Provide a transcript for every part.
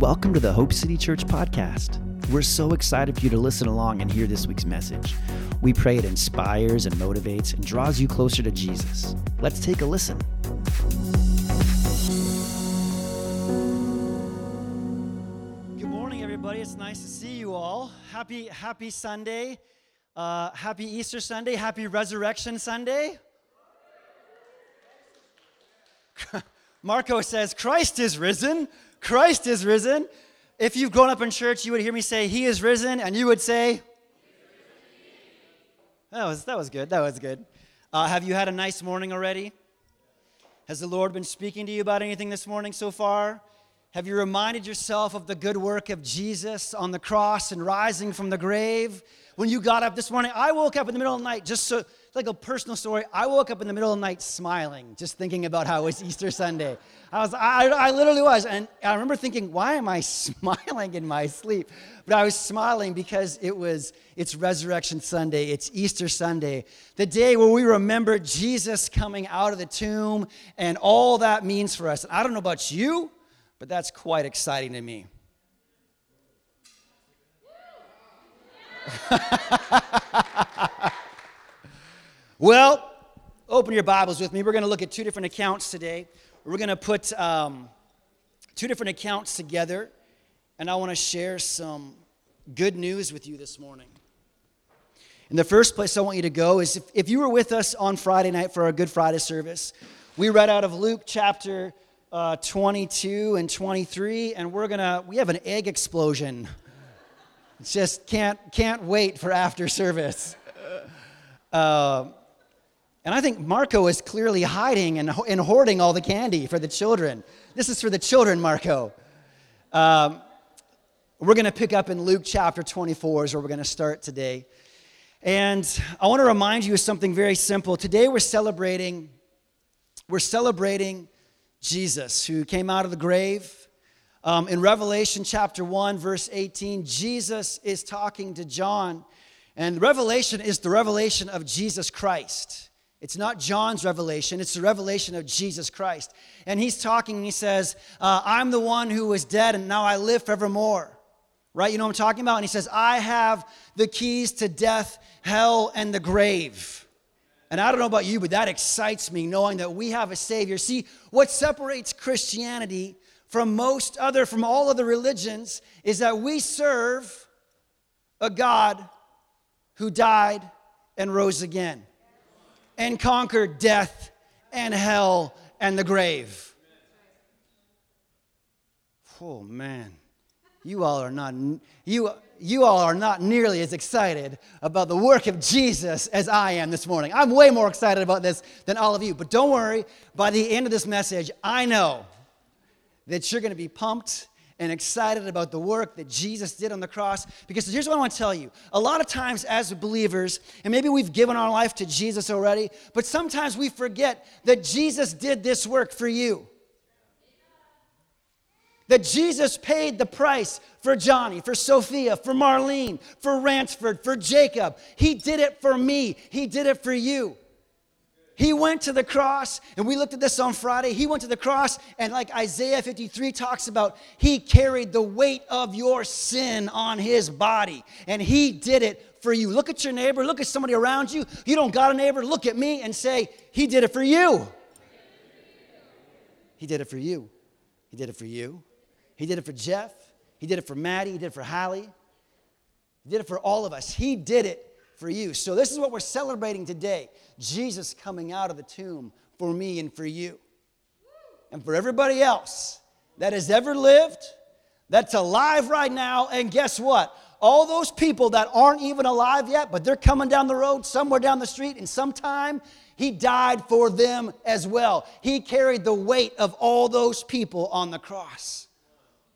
welcome to the Hope City Church podcast. We're so excited for you to listen along and hear this week's message. We pray it inspires and motivates and draws you closer to Jesus. Let's take a listen. Good morning, everybody. It's nice to see you all. Happy, happy Sunday. Uh, happy Easter Sunday. Happy Resurrection Sunday. Marco says, Christ is risen. Christ is risen. If you've grown up in church, you would hear me say, He is risen, and you would say, That was, that was good. That was good. Uh, have you had a nice morning already? Has the Lord been speaking to you about anything this morning so far? Have you reminded yourself of the good work of Jesus on the cross and rising from the grave? When you got up this morning, I woke up in the middle of the night, just so, like a personal story. I woke up in the middle of the night smiling, just thinking about how it was Easter Sunday. I was, I, I literally was. And I remember thinking, why am I smiling in my sleep? But I was smiling because it was, it's Resurrection Sunday, it's Easter Sunday, the day where we remember Jesus coming out of the tomb and all that means for us. And I don't know about you, but that's quite exciting to me. well, open your Bibles with me. We're going to look at two different accounts today. We're going to put um, two different accounts together, and I want to share some good news with you this morning. In the first place, I want you to go is if, if you were with us on Friday night for our Good Friday service, we read out of Luke chapter uh, 22 and 23, and we're gonna we have an egg explosion. It's just can't can't wait for after service. Uh, and I think Marco is clearly hiding and, and hoarding all the candy for the children. This is for the children, Marco. Um, we're going to pick up in Luke chapter 24 is where we're going to start today. And I want to remind you of something very simple. Today we're celebrating we're celebrating Jesus, who came out of the grave. Um, in Revelation chapter 1, verse 18, Jesus is talking to John. And Revelation is the revelation of Jesus Christ. It's not John's revelation, it's the revelation of Jesus Christ. And he's talking he says, uh, I'm the one who was dead and now I live forevermore. Right? You know what I'm talking about? And he says, I have the keys to death, hell, and the grave. And I don't know about you, but that excites me knowing that we have a Savior. See, what separates Christianity from most other, from all other religions, is that we serve a God who died and rose again and conquered death and hell and the grave. Oh, man. You all are not, you, you all are not nearly as excited about the work of Jesus as I am this morning. I'm way more excited about this than all of you. But don't worry, by the end of this message, I know that you're going to be pumped and excited about the work that Jesus did on the cross. Because here's what I want to tell you. A lot of times, as believers, and maybe we've given our life to Jesus already, but sometimes we forget that Jesus did this work for you that Jesus paid the price for Johnny, for Sophia, for Marlene, for Ransford, for Jacob. He did it for me, He did it for you. He went to the cross, and we looked at this on Friday. He went to the cross, and like Isaiah 53 talks about, he carried the weight of your sin on his body, and he did it for you. Look at your neighbor, look at somebody around you. You don't got a neighbor, look at me and say, He did it for you. He did it for you. He did it for you. He did it for Jeff. He did it for Maddie. He did it for Hallie. He did it for all of us. He did it for you. So, this is what we're celebrating today Jesus coming out of the tomb for me and for you. And for everybody else that has ever lived, that's alive right now. And guess what? All those people that aren't even alive yet, but they're coming down the road somewhere down the street, and sometime he died for them as well. He carried the weight of all those people on the cross.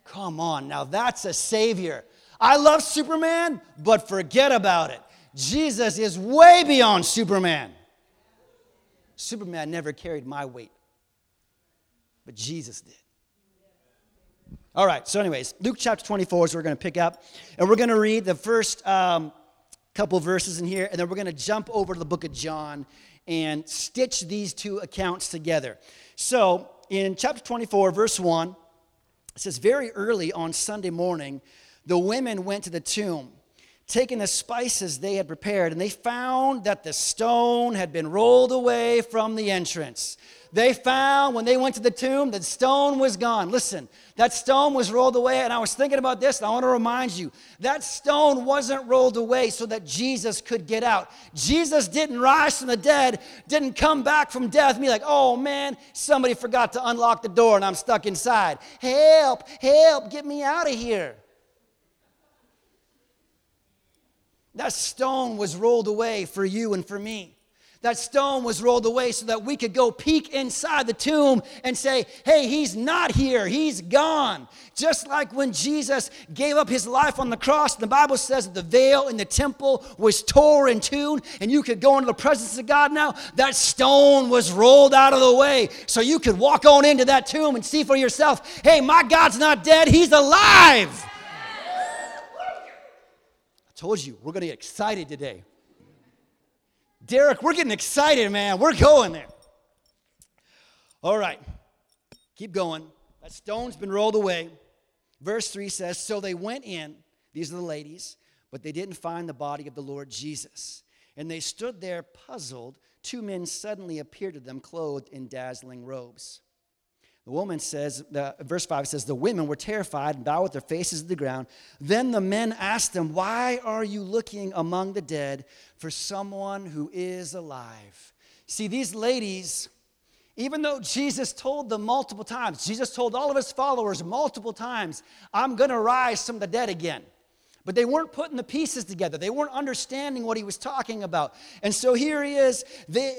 Come on, now that's a savior. I love Superman, but forget about it. Jesus is way beyond Superman. Superman never carried my weight, but Jesus did. All right, so, anyways, Luke chapter 24 is we're going to pick up, and we're going to read the first um, couple verses in here, and then we're going to jump over to the book of John and stitch these two accounts together. So, in chapter 24, verse 1, It says, Very early on Sunday morning, the women went to the tomb, taking the spices they had prepared, and they found that the stone had been rolled away from the entrance. They found when they went to the tomb, that stone was gone. Listen, that stone was rolled away, and I was thinking about this, and I want to remind you that stone wasn't rolled away so that Jesus could get out. Jesus didn't rise from the dead, didn't come back from death, be like, oh man, somebody forgot to unlock the door and I'm stuck inside. Help, help, get me out of here. That stone was rolled away for you and for me that stone was rolled away so that we could go peek inside the tomb and say, hey, he's not here, he's gone. Just like when Jesus gave up his life on the cross, the Bible says that the veil in the temple was tore in two and you could go into the presence of God now. That stone was rolled out of the way so you could walk on into that tomb and see for yourself, hey, my God's not dead, he's alive. Told you, we're going to get excited today. Derek, we're getting excited, man. We're going there. All right, keep going. That stone's been rolled away. Verse 3 says So they went in, these are the ladies, but they didn't find the body of the Lord Jesus. And they stood there puzzled. Two men suddenly appeared to them, clothed in dazzling robes. The woman says, verse 5 says, The women were terrified and bowed with their faces to the ground. Then the men asked them, Why are you looking among the dead for someone who is alive? See, these ladies, even though Jesus told them multiple times, Jesus told all of his followers multiple times, I'm going to rise from the dead again. But they weren't putting the pieces together. They weren't understanding what he was talking about. And so here he is.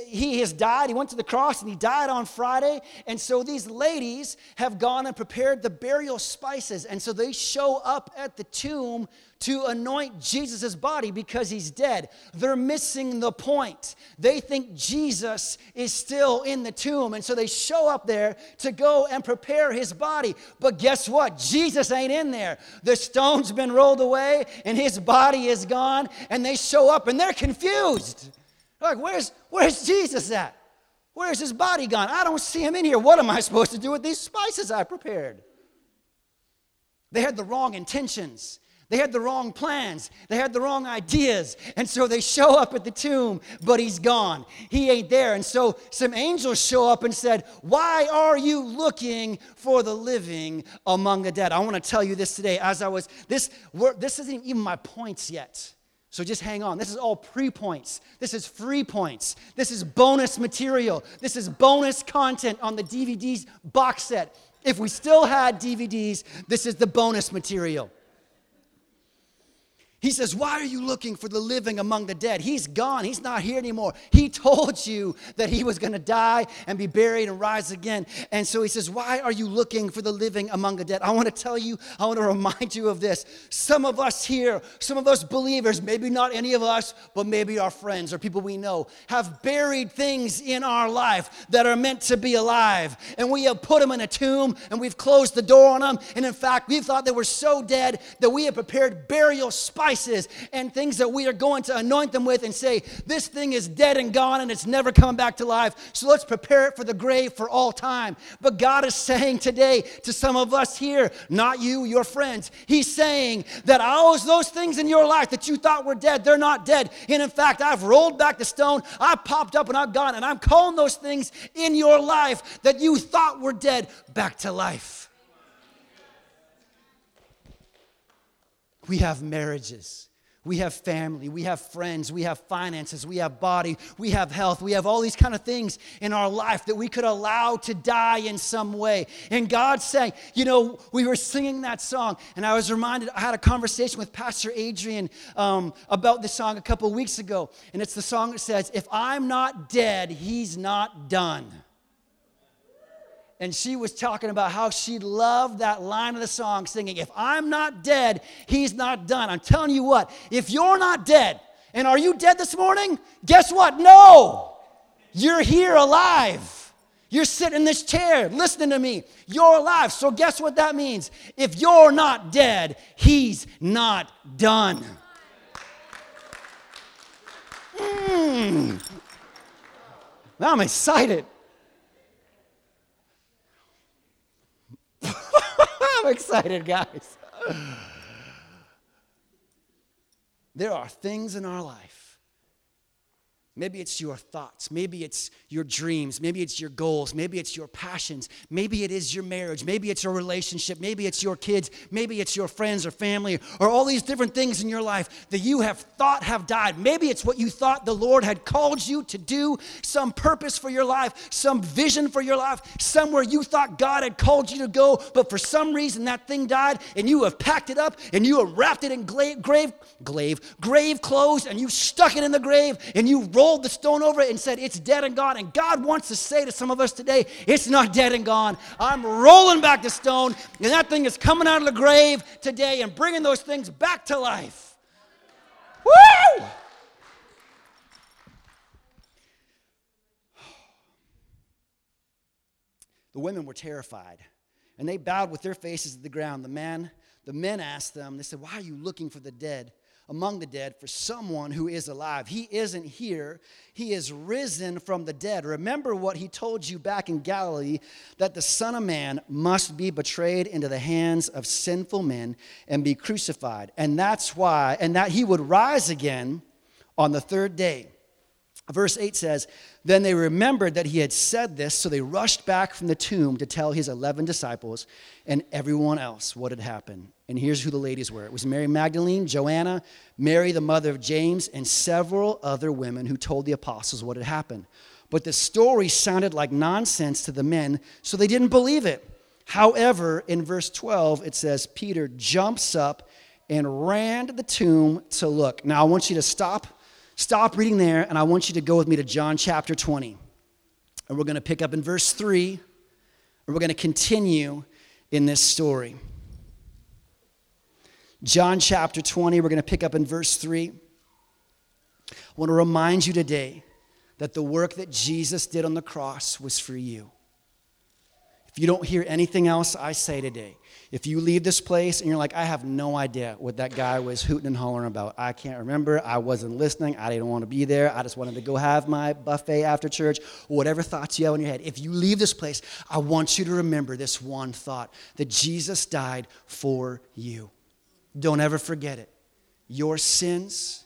He has died. He went to the cross and he died on Friday. And so these ladies have gone and prepared the burial spices. And so they show up at the tomb to anoint Jesus' body because he's dead. They're missing the point. They think Jesus is still in the tomb. And so they show up there to go and prepare his body. But guess what? Jesus ain't in there. The stone's been rolled away and his body is gone. And they show up and they're confused. Like, where's, where's Jesus at? Where's his body gone? I don't see him in here. What am I supposed to do with these spices I prepared? They had the wrong intentions. They had the wrong plans. They had the wrong ideas. And so they show up at the tomb, but he's gone. He ain't there. And so some angels show up and said, Why are you looking for the living among the dead? I want to tell you this today. As I was, this, this isn't even my points yet. So just hang on. This is all pre points. This is free points. This is bonus material. This is bonus content on the DVD's box set. If we still had DVDs, this is the bonus material. He says, Why are you looking for the living among the dead? He's gone. He's not here anymore. He told you that he was going to die and be buried and rise again. And so he says, Why are you looking for the living among the dead? I want to tell you, I want to remind you of this. Some of us here, some of us believers, maybe not any of us, but maybe our friends or people we know, have buried things in our life that are meant to be alive. And we have put them in a tomb and we've closed the door on them. And in fact, we thought they were so dead that we have prepared burial spices and things that we are going to anoint them with and say, This thing is dead and gone and it's never coming back to life. So let's prepare it for the grave for all time. But God is saying today to some of us here, not you, your friends, He's saying that all those things in your life that you thought were dead, they're not dead. And in fact, I've rolled back the stone, I popped up and I've gone, and I'm calling those things in your life that you thought were dead back to life. We have marriages. We have family, we have friends, we have finances, we have body, we have health, we have all these kind of things in our life that we could allow to die in some way. And God's saying, you know, we were singing that song, and I was reminded, I had a conversation with Pastor Adrian um, about this song a couple weeks ago, and it's the song that says, If I'm not dead, he's not done and she was talking about how she loved that line of the song, singing, If I'm not dead, he's not done. I'm telling you what, if you're not dead, and are you dead this morning? Guess what? No, you're here alive. You're sitting in this chair listening to me. You're alive. So, guess what that means? If you're not dead, he's not done. Mm. I'm excited. so excited, guys. There are things in our life Maybe it's your thoughts. Maybe it's your dreams. Maybe it's your goals. Maybe it's your passions. Maybe it is your marriage. Maybe it's your relationship. Maybe it's your kids. Maybe it's your friends or family or all these different things in your life that you have thought have died. Maybe it's what you thought the Lord had called you to do, some purpose for your life, some vision for your life, somewhere you thought God had called you to go, but for some reason that thing died and you have packed it up and you have wrapped it in grave, grave, grave, clothes and you stuck it in the grave and you rolled rolled the stone over it and said, It's dead and gone. And God wants to say to some of us today, It's not dead and gone. I'm rolling back the stone, and that thing is coming out of the grave today and bringing those things back to life. Woo! The women were terrified, and they bowed with their faces to the ground. The man, the men asked them, they said, Why are you looking for the dead? Among the dead for someone who is alive. He isn't here, he is risen from the dead. Remember what he told you back in Galilee that the Son of Man must be betrayed into the hands of sinful men and be crucified. And that's why, and that he would rise again on the third day. Verse 8 says, Then they remembered that he had said this, so they rushed back from the tomb to tell his 11 disciples and everyone else what had happened. And here's who the ladies were it was Mary Magdalene, Joanna, Mary, the mother of James, and several other women who told the apostles what had happened. But the story sounded like nonsense to the men, so they didn't believe it. However, in verse 12, it says, Peter jumps up and ran to the tomb to look. Now, I want you to stop Stop reading there, and I want you to go with me to John chapter 20. And we're going to pick up in verse 3, and we're going to continue in this story. John chapter 20, we're going to pick up in verse 3. I want to remind you today that the work that Jesus did on the cross was for you. If you don't hear anything else I say today, if you leave this place and you're like, I have no idea what that guy was hooting and hollering about, I can't remember, I wasn't listening, I didn't want to be there, I just wanted to go have my buffet after church, whatever thoughts you have in your head, if you leave this place, I want you to remember this one thought that Jesus died for you. Don't ever forget it. Your sins,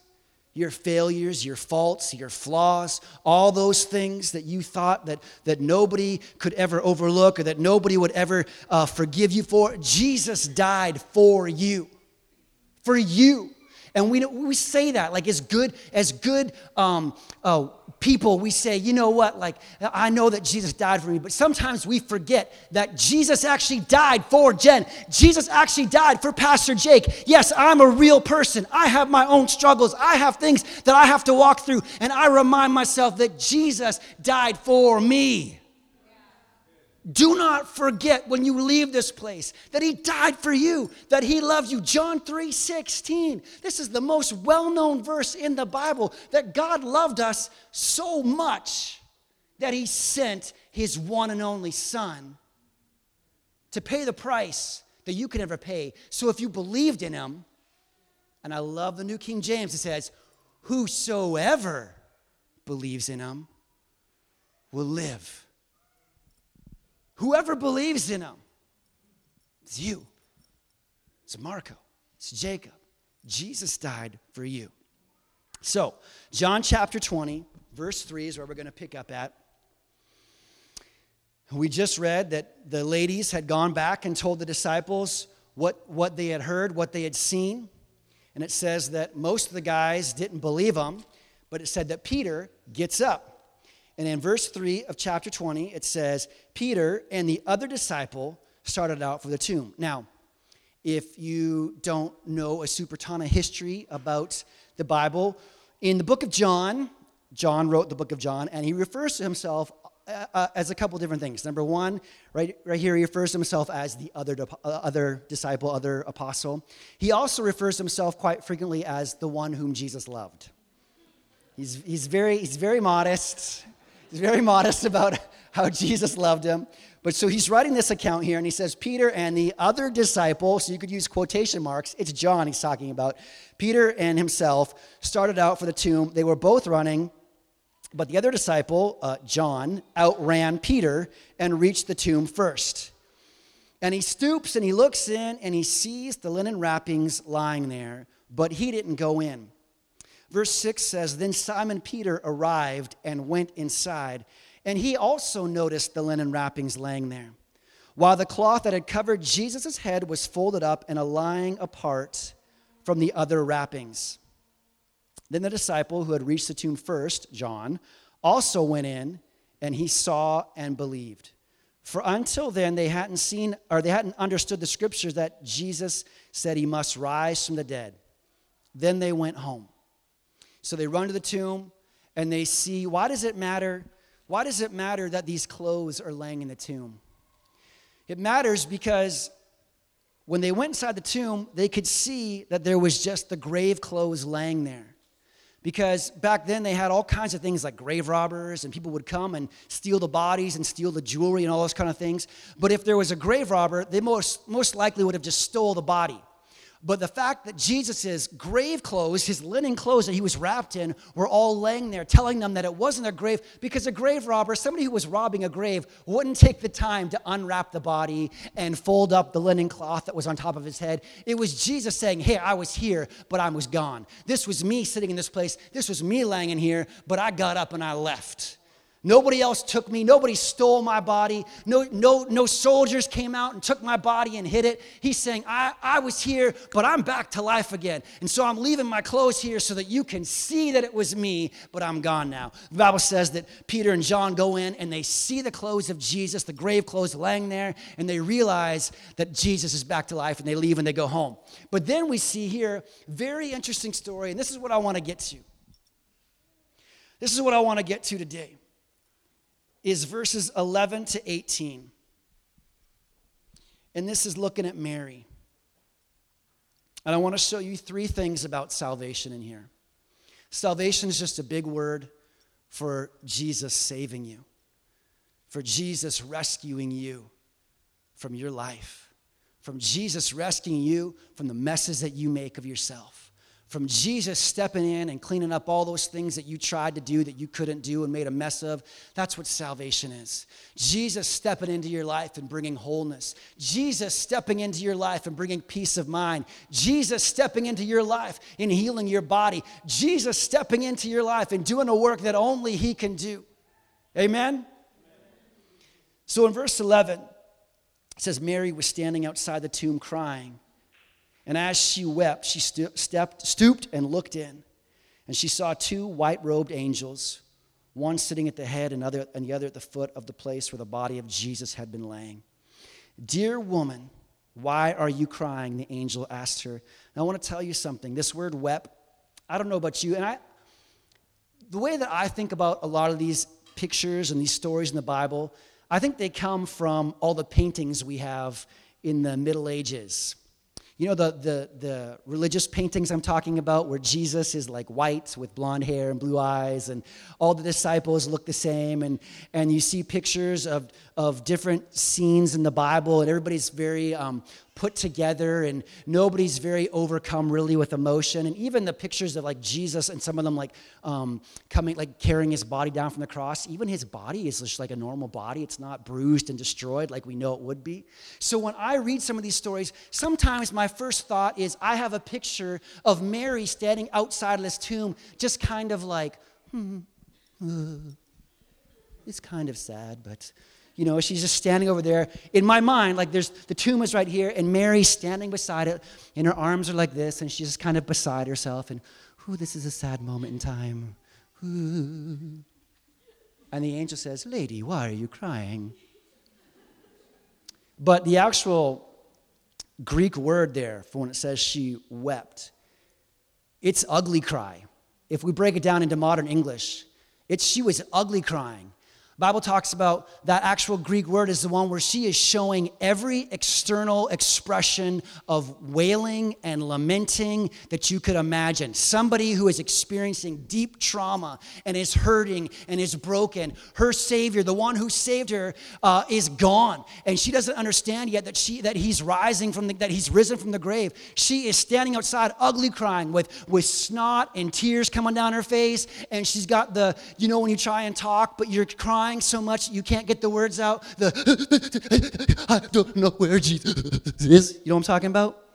your failures, your faults, your flaws, all those things that you thought that, that nobody could ever overlook or that nobody would ever uh, forgive you for, Jesus died for you. For you. And we, we say that like as good as good um, uh, people, we say, you know what, like I know that Jesus died for me, but sometimes we forget that Jesus actually died for Jen. Jesus actually died for Pastor Jake. Yes, I'm a real person. I have my own struggles. I have things that I have to walk through, and I remind myself that Jesus died for me. Do not forget when you leave this place that he died for you, that he loves you. John 3 16. This is the most well known verse in the Bible that God loved us so much that he sent his one and only Son to pay the price that you could never pay. So if you believed in him, and I love the New King James, it says, Whosoever believes in him will live Whoever believes in him, it's you. It's Marco. It's Jacob. Jesus died for you. So, John chapter 20, verse 3 is where we're going to pick up at. We just read that the ladies had gone back and told the disciples what, what they had heard, what they had seen. And it says that most of the guys didn't believe them, but it said that Peter gets up and in verse 3 of chapter 20, it says, Peter and the other disciple started out for the tomb. Now, if you don't know a super ton of history about the Bible, in the book of John, John wrote the book of John, and he refers to himself uh, uh, as a couple different things. Number one, right, right here, he refers to himself as the other, uh, other disciple, other apostle. He also refers to himself quite frequently as the one whom Jesus loved. He's, he's, very, he's very modest. He's very modest about how Jesus loved him. But so he's writing this account here, and he says, Peter and the other disciple, so you could use quotation marks, it's John he's talking about. Peter and himself started out for the tomb. They were both running, but the other disciple, uh, John, outran Peter and reached the tomb first. And he stoops and he looks in and he sees the linen wrappings lying there, but he didn't go in. Verse 6 says Then Simon Peter arrived and went inside, and he also noticed the linen wrappings laying there, while the cloth that had covered Jesus' head was folded up and lying apart from the other wrappings. Then the disciple who had reached the tomb first, John, also went in, and he saw and believed. For until then, they hadn't seen or they hadn't understood the scriptures that Jesus said he must rise from the dead. Then they went home. So they run to the tomb and they see why does it matter? Why does it matter that these clothes are laying in the tomb? It matters because when they went inside the tomb, they could see that there was just the grave clothes laying there. Because back then they had all kinds of things like grave robbers, and people would come and steal the bodies and steal the jewelry and all those kind of things. But if there was a grave robber, they most, most likely would have just stole the body. But the fact that Jesus' grave clothes, his linen clothes that he was wrapped in, were all laying there, telling them that it wasn't a grave, because a grave robber, somebody who was robbing a grave, wouldn't take the time to unwrap the body and fold up the linen cloth that was on top of his head. It was Jesus saying, Hey, I was here, but I was gone. This was me sitting in this place. This was me laying in here, but I got up and I left. Nobody else took me. Nobody stole my body. No, no, no soldiers came out and took my body and hid it. He's saying, I, I was here, but I'm back to life again. And so I'm leaving my clothes here so that you can see that it was me, but I'm gone now. The Bible says that Peter and John go in and they see the clothes of Jesus, the grave clothes laying there, and they realize that Jesus is back to life and they leave and they go home. But then we see here, very interesting story, and this is what I want to get to. This is what I want to get to today is verses 11 to 18. And this is looking at Mary. And I want to show you three things about salvation in here. Salvation is just a big word for Jesus saving you, for Jesus rescuing you from your life, from Jesus rescuing you from the messes that you make of yourself from Jesus stepping in and cleaning up all those things that you tried to do that you couldn't do and made a mess of. That's what salvation is. Jesus stepping into your life and bringing wholeness. Jesus stepping into your life and bringing peace of mind. Jesus stepping into your life and healing your body. Jesus stepping into your life and doing a work that only He can do. Amen? So in verse 11, it says, Mary was standing outside the tomb crying. And as she wept, she stu- stepped, stooped and looked in. And she saw two white robed angels, one sitting at the head and, other, and the other at the foot of the place where the body of Jesus had been laying. Dear woman, why are you crying? The angel asked her. And I want to tell you something. This word wept, I don't know about you, and I, the way that I think about a lot of these pictures and these stories in the Bible, I think they come from all the paintings we have in the Middle Ages. You know the, the, the religious paintings I'm talking about where Jesus is like white with blonde hair and blue eyes, and all the disciples look the same, and, and you see pictures of, of different scenes in the Bible, and everybody's very um, put together and nobody's very overcome really with emotion. And even the pictures of like jesus and some of them like um, coming like carrying his body down from the cross even his body is just like a normal body. It's not bruised and destroyed like we know it would be. So when i read some of these stories sometimes my first thought is i have a picture of mary standing outside of this tomb just kind of like hmm, uh, it's kind of sad but you know, she's just standing over there. In my mind, like there's the tomb is right here, and Mary's standing beside it, and her arms are like this, and she's just kind of beside herself, and ooh, this is a sad moment in time. Ooh. And the angel says, Lady, why are you crying? But the actual Greek word there for when it says she wept, it's ugly cry. If we break it down into modern English, it's she was ugly crying. Bible talks about that actual Greek word is the one where she is showing every external expression of wailing and lamenting that you could imagine. Somebody who is experiencing deep trauma and is hurting and is broken. Her Savior, the one who saved her, uh, is gone, and she doesn't understand yet that she that He's rising from the, that He's risen from the grave. She is standing outside, ugly crying with with snot and tears coming down her face, and she's got the you know when you try and talk but you're crying crying so much you can't get the words out. The I don't know where Jesus is. You know what I'm talking about?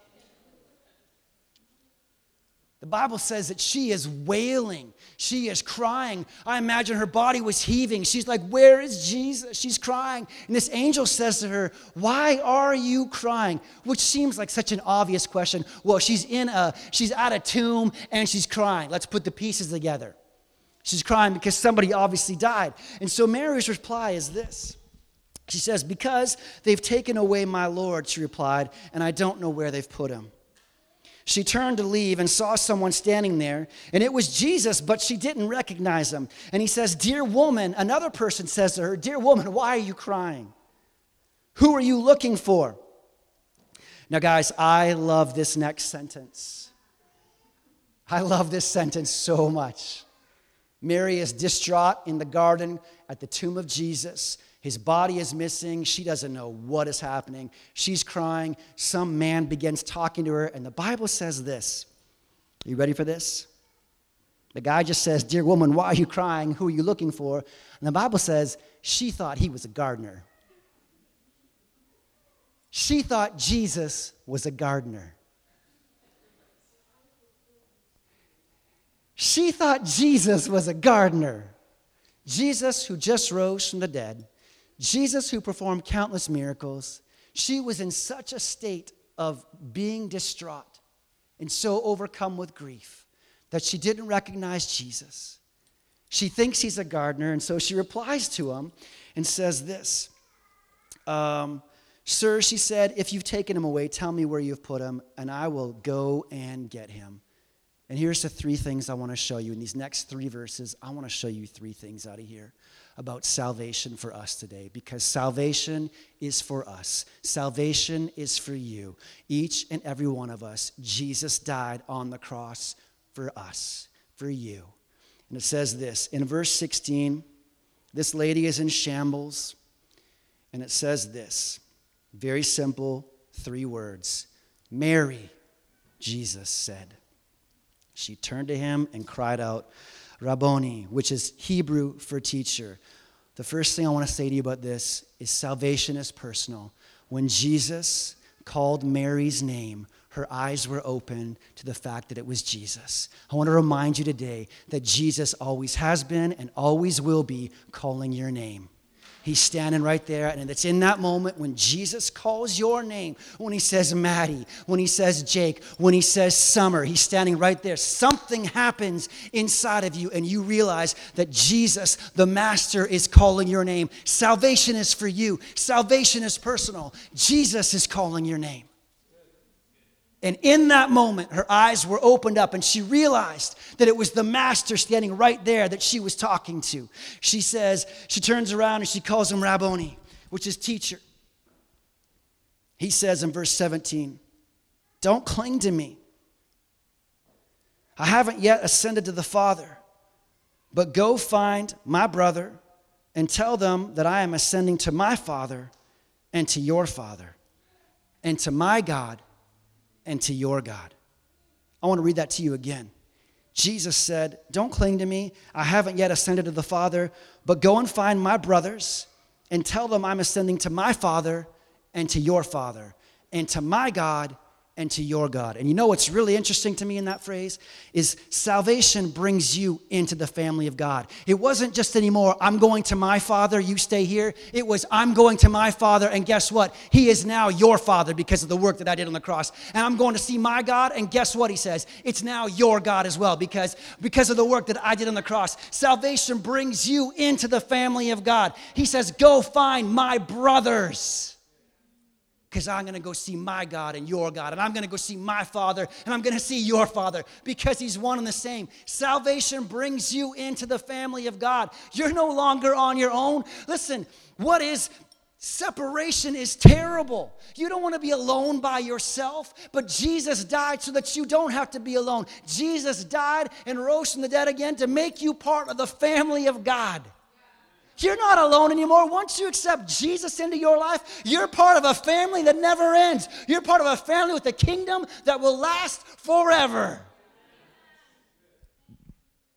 The Bible says that she is wailing. She is crying. I imagine her body was heaving. She's like, Where is Jesus? She's crying. And this angel says to her, Why are you crying? Which seems like such an obvious question. Well, she's in a, she's at a tomb and she's crying. Let's put the pieces together. She's crying because somebody obviously died. And so Mary's reply is this. She says, Because they've taken away my Lord, she replied, and I don't know where they've put him. She turned to leave and saw someone standing there, and it was Jesus, but she didn't recognize him. And he says, Dear woman, another person says to her, Dear woman, why are you crying? Who are you looking for? Now, guys, I love this next sentence. I love this sentence so much. Mary is distraught in the garden at the tomb of Jesus. His body is missing. She doesn't know what is happening. She's crying. Some man begins talking to her, and the Bible says this. Are you ready for this? The guy just says, Dear woman, why are you crying? Who are you looking for? And the Bible says she thought he was a gardener. She thought Jesus was a gardener. She thought Jesus was a gardener. Jesus, who just rose from the dead, Jesus, who performed countless miracles, she was in such a state of being distraught and so overcome with grief that she didn't recognize Jesus. She thinks he's a gardener, and so she replies to him and says this um, Sir, she said, if you've taken him away, tell me where you've put him, and I will go and get him. And here's the three things I want to show you. In these next three verses, I want to show you three things out of here about salvation for us today because salvation is for us. Salvation is for you. Each and every one of us, Jesus died on the cross for us, for you. And it says this in verse 16 this lady is in shambles, and it says this very simple three words Mary, Jesus said. She turned to him and cried out, Rabboni, which is Hebrew for teacher. The first thing I want to say to you about this is salvation is personal. When Jesus called Mary's name, her eyes were open to the fact that it was Jesus. I want to remind you today that Jesus always has been and always will be calling your name. He's standing right there. And it's in that moment when Jesus calls your name, when he says Maddie, when he says Jake, when he says Summer, he's standing right there. Something happens inside of you, and you realize that Jesus, the Master, is calling your name. Salvation is for you, salvation is personal. Jesus is calling your name. And in that moment, her eyes were opened up and she realized that it was the master standing right there that she was talking to. She says, she turns around and she calls him Rabboni, which is teacher. He says in verse 17, Don't cling to me. I haven't yet ascended to the Father, but go find my brother and tell them that I am ascending to my Father and to your Father and to my God and to your God. I want to read that to you again. Jesus said, Don't cling to me. I haven't yet ascended to the Father, but go and find my brothers and tell them I'm ascending to my Father and to your Father and to my God and to your God. And you know what's really interesting to me in that phrase is salvation brings you into the family of God. It wasn't just anymore, I'm going to my Father, you stay here. It was, I'm going to my Father, and guess what? He is now your Father because of the work that I did on the cross. And I'm going to see my God, and guess what he says? It's now your God as well because, because of the work that I did on the cross. Salvation brings you into the family of God. He says, Go find my brothers because I'm going to go see my God and your God, and I'm going to go see my Father, and I'm going to see your Father because He's one and the same. Salvation brings you into the family of God. You're no longer on your own. Listen, what is Separation is terrible. You don't want to be alone by yourself, but Jesus died so that you don't have to be alone. Jesus died and rose from the dead again to make you part of the family of God. You're not alone anymore. Once you accept Jesus into your life, you're part of a family that never ends. You're part of a family with a kingdom that will last forever.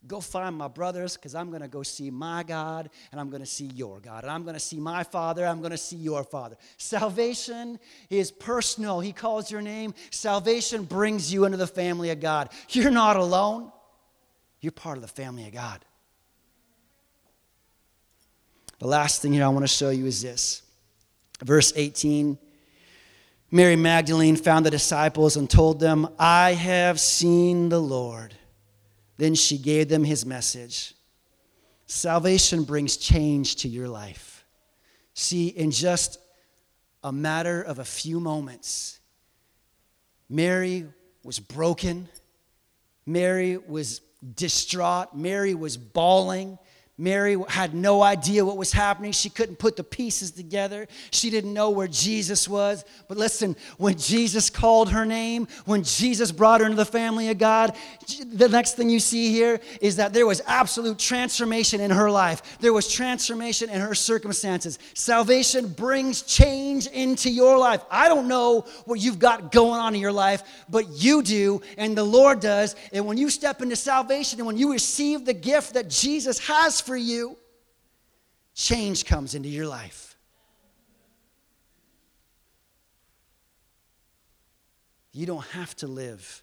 Go find my brothers because I'm going to go see my God and I'm going to see your God. And I'm going to see my Father, I'm going to see your Father. Salvation is personal. He calls your name. Salvation brings you into the family of God. You're not alone, you're part of the family of God. The last thing here I want to show you is this. Verse 18 Mary Magdalene found the disciples and told them, I have seen the Lord. Then she gave them his message. Salvation brings change to your life. See, in just a matter of a few moments, Mary was broken. Mary was distraught. Mary was bawling. Mary had no idea what was happening. She couldn't put the pieces together. She didn't know where Jesus was. But listen, when Jesus called her name, when Jesus brought her into the family of God, the next thing you see here is that there was absolute transformation in her life. There was transformation in her circumstances. Salvation brings change into your life. I don't know what you've got going on in your life, but you do, and the Lord does. And when you step into salvation and when you receive the gift that Jesus has for you, change comes into your life. You don't have to live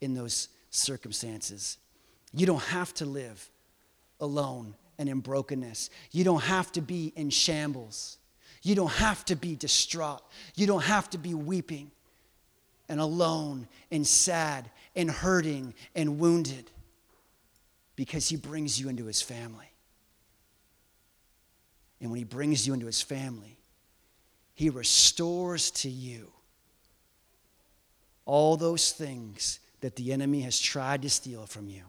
in those circumstances. You don't have to live alone and in brokenness. You don't have to be in shambles. You don't have to be distraught. You don't have to be weeping and alone and sad and hurting and wounded because he brings you into his family. And when he brings you into his family, he restores to you all those things that the enemy has tried to steal from you.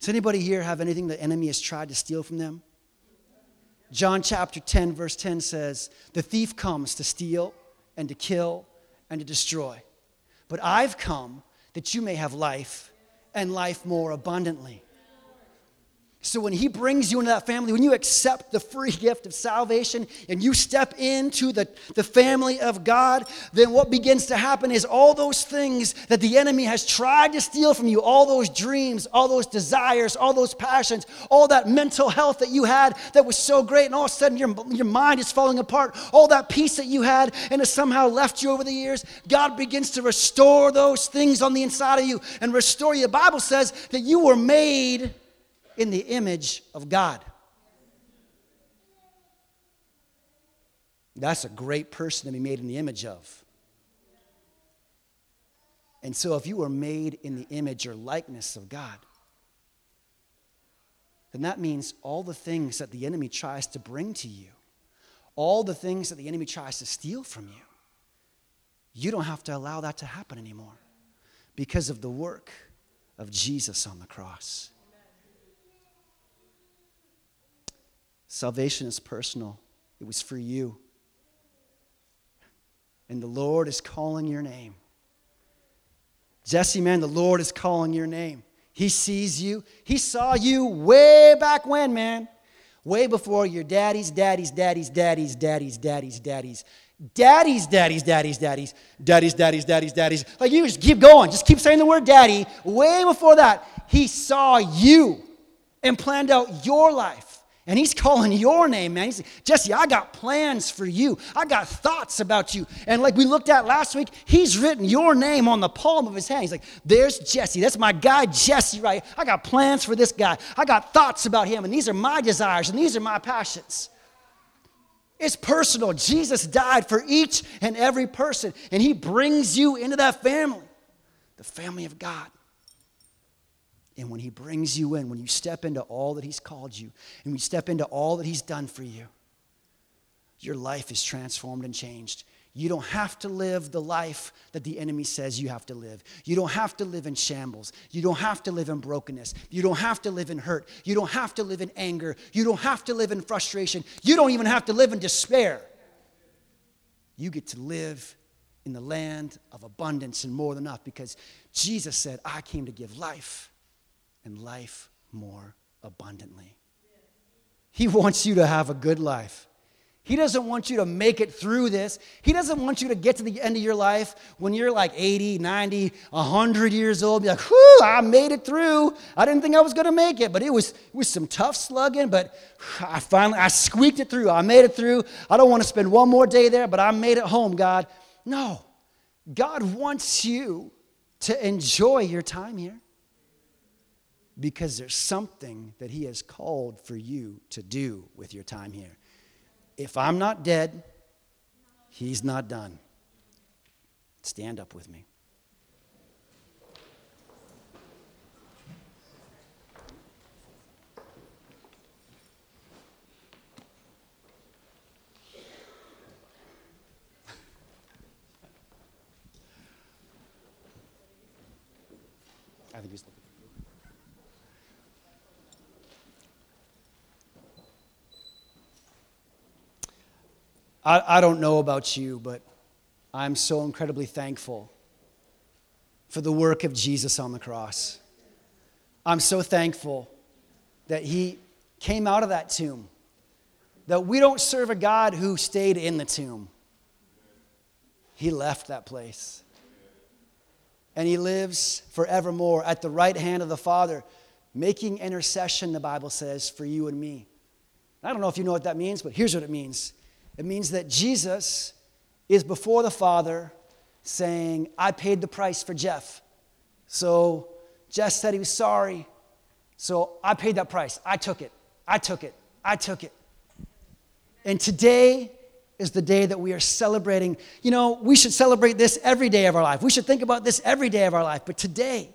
Does anybody here have anything the enemy has tried to steal from them? John chapter 10, verse 10 says, The thief comes to steal and to kill and to destroy. But I've come that you may have life and life more abundantly. So when he brings you into that family, when you accept the free gift of salvation and you step into the, the family of God, then what begins to happen is all those things that the enemy has tried to steal from you, all those dreams, all those desires, all those passions, all that mental health that you had that was so great, and all of a sudden your, your mind is falling apart, all that peace that you had and has somehow left you over the years, God begins to restore those things on the inside of you and restore you. The Bible says that you were made in the image of God. That's a great person to be made in the image of. And so, if you were made in the image or likeness of God, then that means all the things that the enemy tries to bring to you, all the things that the enemy tries to steal from you, you don't have to allow that to happen anymore because of the work of Jesus on the cross. Salvation is personal, it was for you. And the Lord is calling your name. Jesse, man, the Lord is calling your name. He sees you. He saw you way back when, man. Way before your daddies, daddies, daddies, daddies, daddies, daddies, daddies, daddies, daddies, daddies, daddies, daddies, daddies, daddies, daddies. Like you just keep going. Just keep saying the word daddy. Way before that, he saw you and planned out your life. And he's calling your name, man. He's Jesse, I got plans for you. I got thoughts about you. And like we looked at last week, he's written your name on the palm of his hand. He's like, there's Jesse. That's my guy, Jesse, right? I got plans for this guy. I got thoughts about him. And these are my desires and these are my passions. It's personal. Jesus died for each and every person. And he brings you into that family, the family of God. And when He brings you in, when you step into all that He's called you, and we step into all that He's done for you, your life is transformed and changed. You don't have to live the life that the enemy says you have to live. You don't have to live in shambles. You don't have to live in brokenness. You don't have to live in hurt. You don't have to live in anger. You don't have to live in frustration. You don't even have to live in despair. You get to live in the land of abundance and more than enough because Jesus said, I came to give life and life more abundantly. He wants you to have a good life. He doesn't want you to make it through this. He doesn't want you to get to the end of your life when you're like 80, 90, 100 years old, be like, whew, I made it through. I didn't think I was going to make it, but it was, it was some tough slugging, but I finally, I squeaked it through. I made it through. I don't want to spend one more day there, but I made it home, God. No. God wants you to enjoy your time here because there's something that He has called for you to do with your time here. If I'm not dead, He's not done. Stand up with me. I, I don't know about you, but I'm so incredibly thankful for the work of Jesus on the cross. I'm so thankful that he came out of that tomb, that we don't serve a God who stayed in the tomb. He left that place. And he lives forevermore at the right hand of the Father, making intercession, the Bible says, for you and me. I don't know if you know what that means, but here's what it means it means that Jesus is before the Father saying, I paid the price for Jeff. So Jeff said he was sorry. So I paid that price. I took it. I took it. I took it. And today is the day that we are celebrating. You know, we should celebrate this every day of our life. We should think about this every day of our life. But today,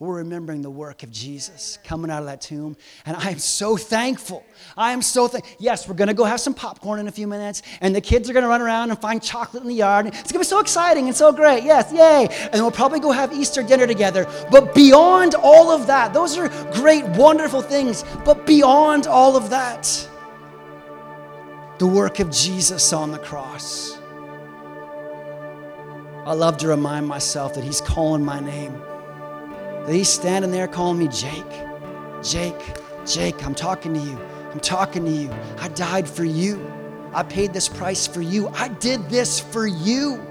we're remembering the work of Jesus coming out of that tomb. And I am so thankful. I am so thankful. Yes, we're going to go have some popcorn in a few minutes, and the kids are going to run around and find chocolate in the yard. It's going to be so exciting and so great. Yes, yay. And we'll probably go have Easter dinner together. But beyond all of that, those are great, wonderful things. But beyond all of that, the work of Jesus on the cross. I love to remind myself that He's calling my name that he's standing there calling me Jake. Jake, Jake, I'm talking to you. I'm talking to you. I died for you. I paid this price for you. I did this for you.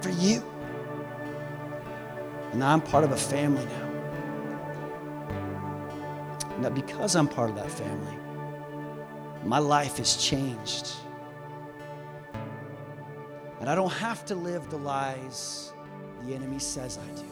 For you. And I'm part of a family now. Now, because I'm part of that family, my life has changed. And I don't have to live the lies the enemy says I do.